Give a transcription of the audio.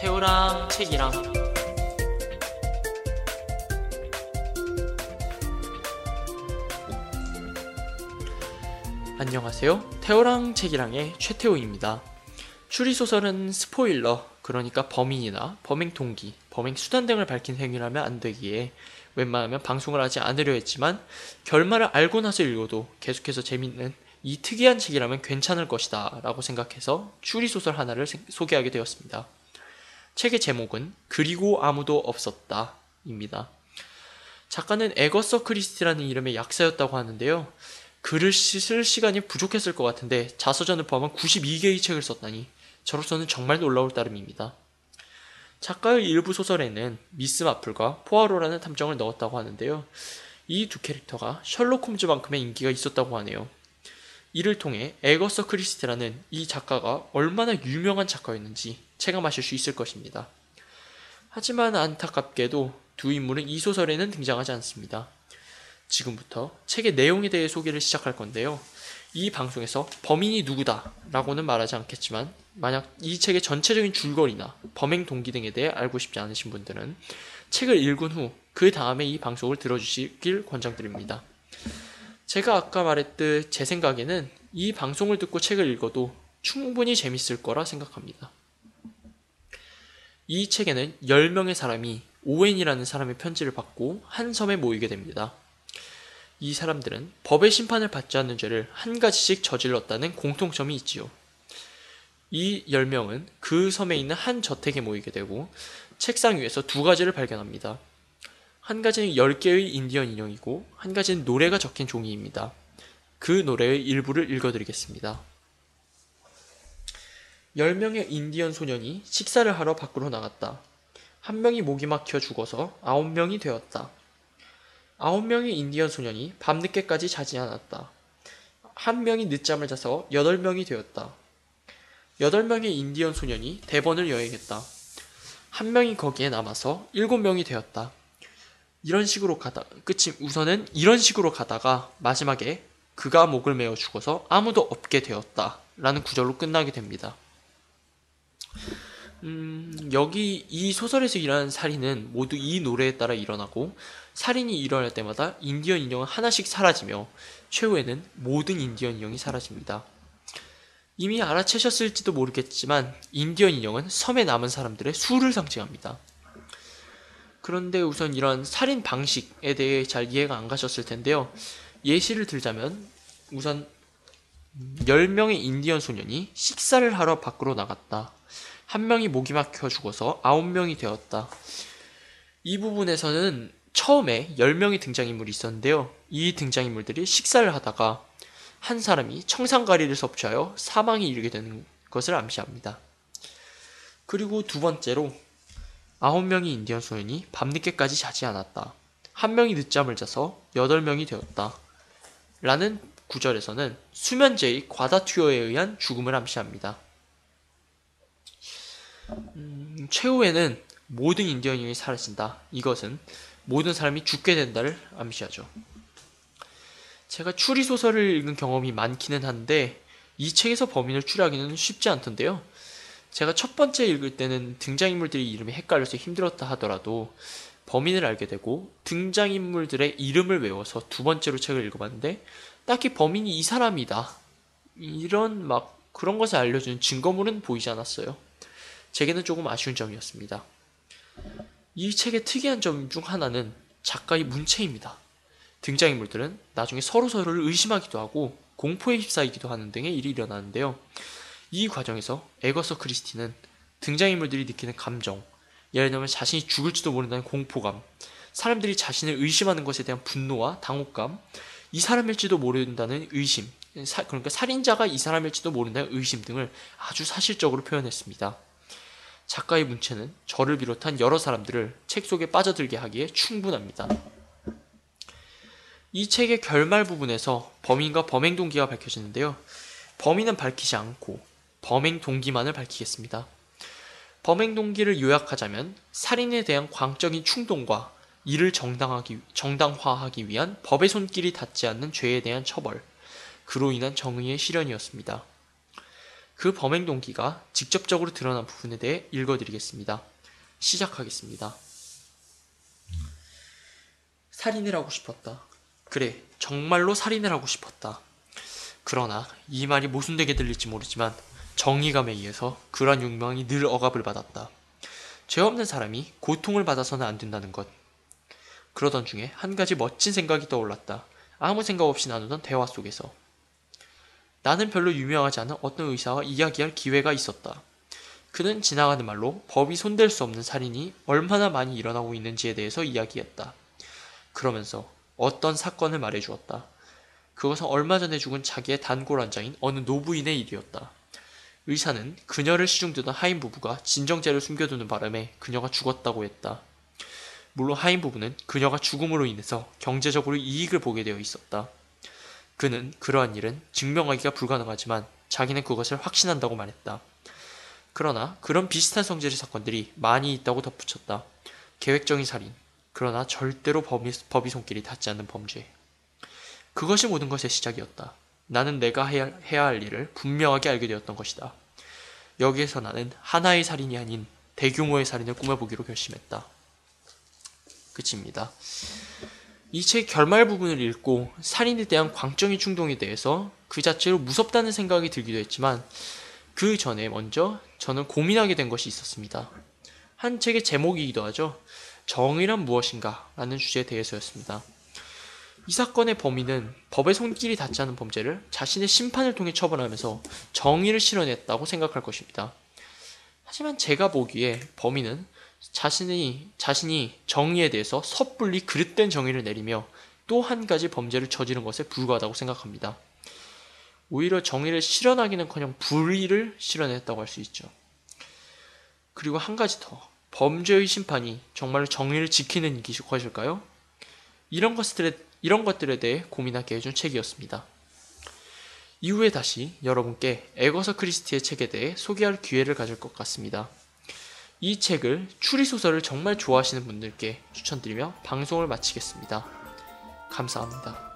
태우랑 책이랑 안녕하세요. 태호랑 책이랑의 최태호입니다. 추리소설은 스포일러, 그러니까 범인이나 범행 동기, 범행 수단 등을 밝힌 행위라면 안 되기에 웬만하면 방송을 하지 않으려 했지만 결말을 알고 나서 읽어도 계속해서 재밌는 이 특이한 책이라면 괜찮을 것이다 라고 생각해서 추리소설 하나를 생- 소개하게 되었습니다. 책의 제목은 그리고 아무도 없었다 입니다. 작가는 에거서 크리스티라는 이름의 약사였다고 하는데요. 글을 시- 쓸 시간이 부족했을 것 같은데 자서전을 포함한 92개의 책을 썼다니 저로서는 정말 놀라울 따름입니다. 작가의 일부 소설에는 미스 마플과 포아로라는 탐정을 넣었다고 하는데요. 이 두 캐릭터가 셜록 홈즈만큼의 인기가 있었다고 하네요. 이를 통해 에거서 크리스티라는 이 작가가 얼마나 유명한 작가였는지 체감하실 수 있을 것입니다. 하지만 안타깝게도 두 인물은 이 소설에는 등장하지 않습니다. 지금부터 책의 내용에 대해 소개를 시작할 건데요. 이 방송에서 범인이 누구다 라고는 말하지 않겠지만 만약 이 책의 전체적인 줄거리나 범행 동기 등에 대해 알고 싶지 않으신 분들은 책을 읽은 후 그 다음에 이 방송을 들어주시길 권장드립니다. 제가 아까 말했듯 제 생각에는 이 방송을 듣고 책을 읽어도 충분히 재밌을 거라 생각합니다. 이 책에는 10명의 사람이 오웬이라는 사람의 편지를 받고 한 섬에 모이게 됩니다. 이 사람들은 법의 심판을 받지 않는 죄를 한 가지씩 저질렀다는 공통점이 있지요. 이 10명은 그 섬에 있는 한 저택에 모이게 되고 책상 위에서 두 가지를 발견합니다. 한 가지는 10개의 인디언 인형이고 한 가지는 노래가 적힌 종이입니다. 그 노래의 일부를 읽어드리겠습니다. 10명의 인디언 소년이 식사를 하러 밖으로 나갔다. 한 명이 목이 막혀 죽어서 9명이 되었다. 9명의 인디언 소년이 밤늦게까지 자지 않았다. 한 명이 늦잠을 자서 8명이 되었다. 8명의 인디언 소년이 대번을 여행했다. 한 명이 거기에 남아서 7명이 되었다. 이런 식으로 가다 끝이 우선은 이런 식으로 가다가 마지막에 그가 목을 메어 죽어서 아무도 없게 되었다. 라는 구절로 끝나게 됩니다. 음, 여기 이 소설에서 일어나는 살인은 모두 이 노래에 따라 일어나고 살인이 일어날 때마다 인디언 인형은 하나씩 사라지며 최후에는 모든 인디언 인형이 사라집니다. 이미 알아채셨을지도 모르겠지만 인디언 인형은 섬에 남은 사람들의 수를 상징합니다. 그런데 우선 이런 살인 방식에 대해 잘 이해가 안 가셨을 텐데요. 예시를 들자면 우선 10명의 인디언 소년이 식사를 하러 밖으로 나갔다. 한 명이 목이 막혀 죽어서 9명이 되었다. 이 부분에서는 처음에 10명의 등장인물이 있었는데요. 이 등장인물들이 식사를 하다가 한 사람이 청산가리를 섭취하여 사망에 이르게 되는 것을 암시합니다. 그리고 두 번째로 9명의 인디언 소년이 밤늦게까지 자지 않았다. 한 명이 늦잠을 자서 8명이 되었다. 라는 구절에서는 수면제의 과다 투여에 의한 죽음을 암시합니다. 음, 최후에는 모든 인디언이 사라진다. 이것은 모든 사람이 죽게 된다를 암시하죠. 제가 추리 소설을 읽은 경험이 많기는 한데 이 책에서 범인을 추리하기는 쉽지 않던데요. 제가 첫 번째 읽을 때는 등장인물들의 이름이 헷갈려서 힘들었다 하더라도 범인을 알게 되고 등장인물들의 이름을 외워서 두 번째로 책을 읽어봤는데 딱히 범인이 이 사람이다. 이런 막 그런 것을 알려주는 증거물은 보이지 않았어요. 제게는 조금 아쉬운 점이었습니다. 이 책의 특이한 점 중 하나는 작가의 문체입니다. 등장인물들은 나중에 서로 서로를 의심하기도 하고 공포에 휩싸이기도 하는 등의 일이 일어나는데요. 이 과정에서 에거서 크리스티는 등장인물들이 느끼는 감정, 예를 들면 자신이 죽을지도 모른다는 공포감, 사람들이 자신을 의심하는 것에 대한 분노와 당혹감, 이 사람일지도 모른다는 의심, 사- 그러니까 살인자가 이 사람일지도 모른다는 의심 등을 아주 사실적으로 표현했습니다. 작가의 문체는 저를 비롯한 여러 사람들을 책 속에 빠져들게 하기에 충분합니다. 이 책의 결말 부분에서 범인과 범행 동기가 밝혀지는데요. 범인은 밝히지 않고 범행 동기만을 밝히겠습니다. 범행 동기를 요약하자면 살인에 대한 광적인 충동과 이를 정당하기, 정당화하기 위한 법의 손길이 닿지 않는 죄에 대한 처벌, 그로 인한 정의의 실현이었습니다. 그 범행 동기가 직접적으로 드러난 부분에 대해 읽어드리겠습니다. 시작하겠습니다. 살인을 하고 싶었다. 그래, 정말로 살인을 하고 싶었다. 그러나 이 말이 모순되게 들릴지 모르지만 정의감에 의해서 그러한 욕망이 늘 억압을 받았다. 죄 없는 사람이 고통을 받아서는 안 된다는 것. 그러던 중에 한 가지 멋진 생각이 떠올랐다. 아무 생각 없이 나누던 대화 속에서. 나는 별로 유명하지 않은 어떤 의사와 이야기할 기회가 있었다. 그는 지나가는 말로 법이 손댈 수 없는 살인이 얼마나 많이 일어나고 있는지에 대해서 이야기했다. 그러면서 어떤 사건을 말해주었다. 그것은 얼마 전에 죽은 자기의 단골 환자인 어느 노부인의 일이었다. 의사는 그녀를 시중드던 하인 부부가 진정제를 숨겨두는 바람에 그녀가 죽었다고 했다. 물론 하인 부부는 그녀가 죽음으로 인해서 경제적으로 이익을 보게 되어 있었다. 그는 그러한 일은 증명하기가 불가능하지만 자기는 그것을 확신한다고 말했다. 그러나 그런 비슷한 성질의 사건들이 많이 있다고 덧붙였다. 계획적인 살인, 그러나 절대로 법이, 법이 손길이 닿지 않는 범죄. 그것이 모든 것의 시작이었다. 나는 내가 해야, 해야 할 일을 분명하게 알게 되었던 것이다. 여기에서 나는 하나의 살인이 아닌 대규모의 살인을 꾸며보기로 결심했다. 끝입니다. 이 책 결말 부분을 읽고 살인에 대한 광적인 충동에 대해서 그 자체로 무섭다는 생각이 들기도 했지만 그 전에 먼저 저는 고민하게 된 것이 있었습니다. 한 책의 제목이기도 하죠. 정의란 무엇인가? 라는 주제에 대해서였습니다. 이 사건의 범인은 법의 손길이 닿지 않은 범죄를 자신의 심판을 통해 처벌하면서 정의를 실현했다고 생각할 것입니다. 하지만 제가 보기에 범인은 자신이, 자신이 정의에 대해서 섣불리 그릇된 정의를 내리며 또 한 가지 범죄를 저지른 것에 불과하다고 생각합니다. 오히려 정의를 실현하기는커녕 불의를 실현했다고 할 수 있죠. 그리고 한 가지 더. 범죄의 심판이 정말로 정의를 지키는 것일까요? 이런 것들에, 이런 것들에 대해 고민하게 해준 책이었습니다. 이후에 다시 여러분께 에거서 크리스티의 책에 대해 소개할 기회를 가질 것 같습니다. 이 책을 추리소설을 정말 좋아하시는 분들께 추천드리며 방송을 마치겠습니다. 감사합니다.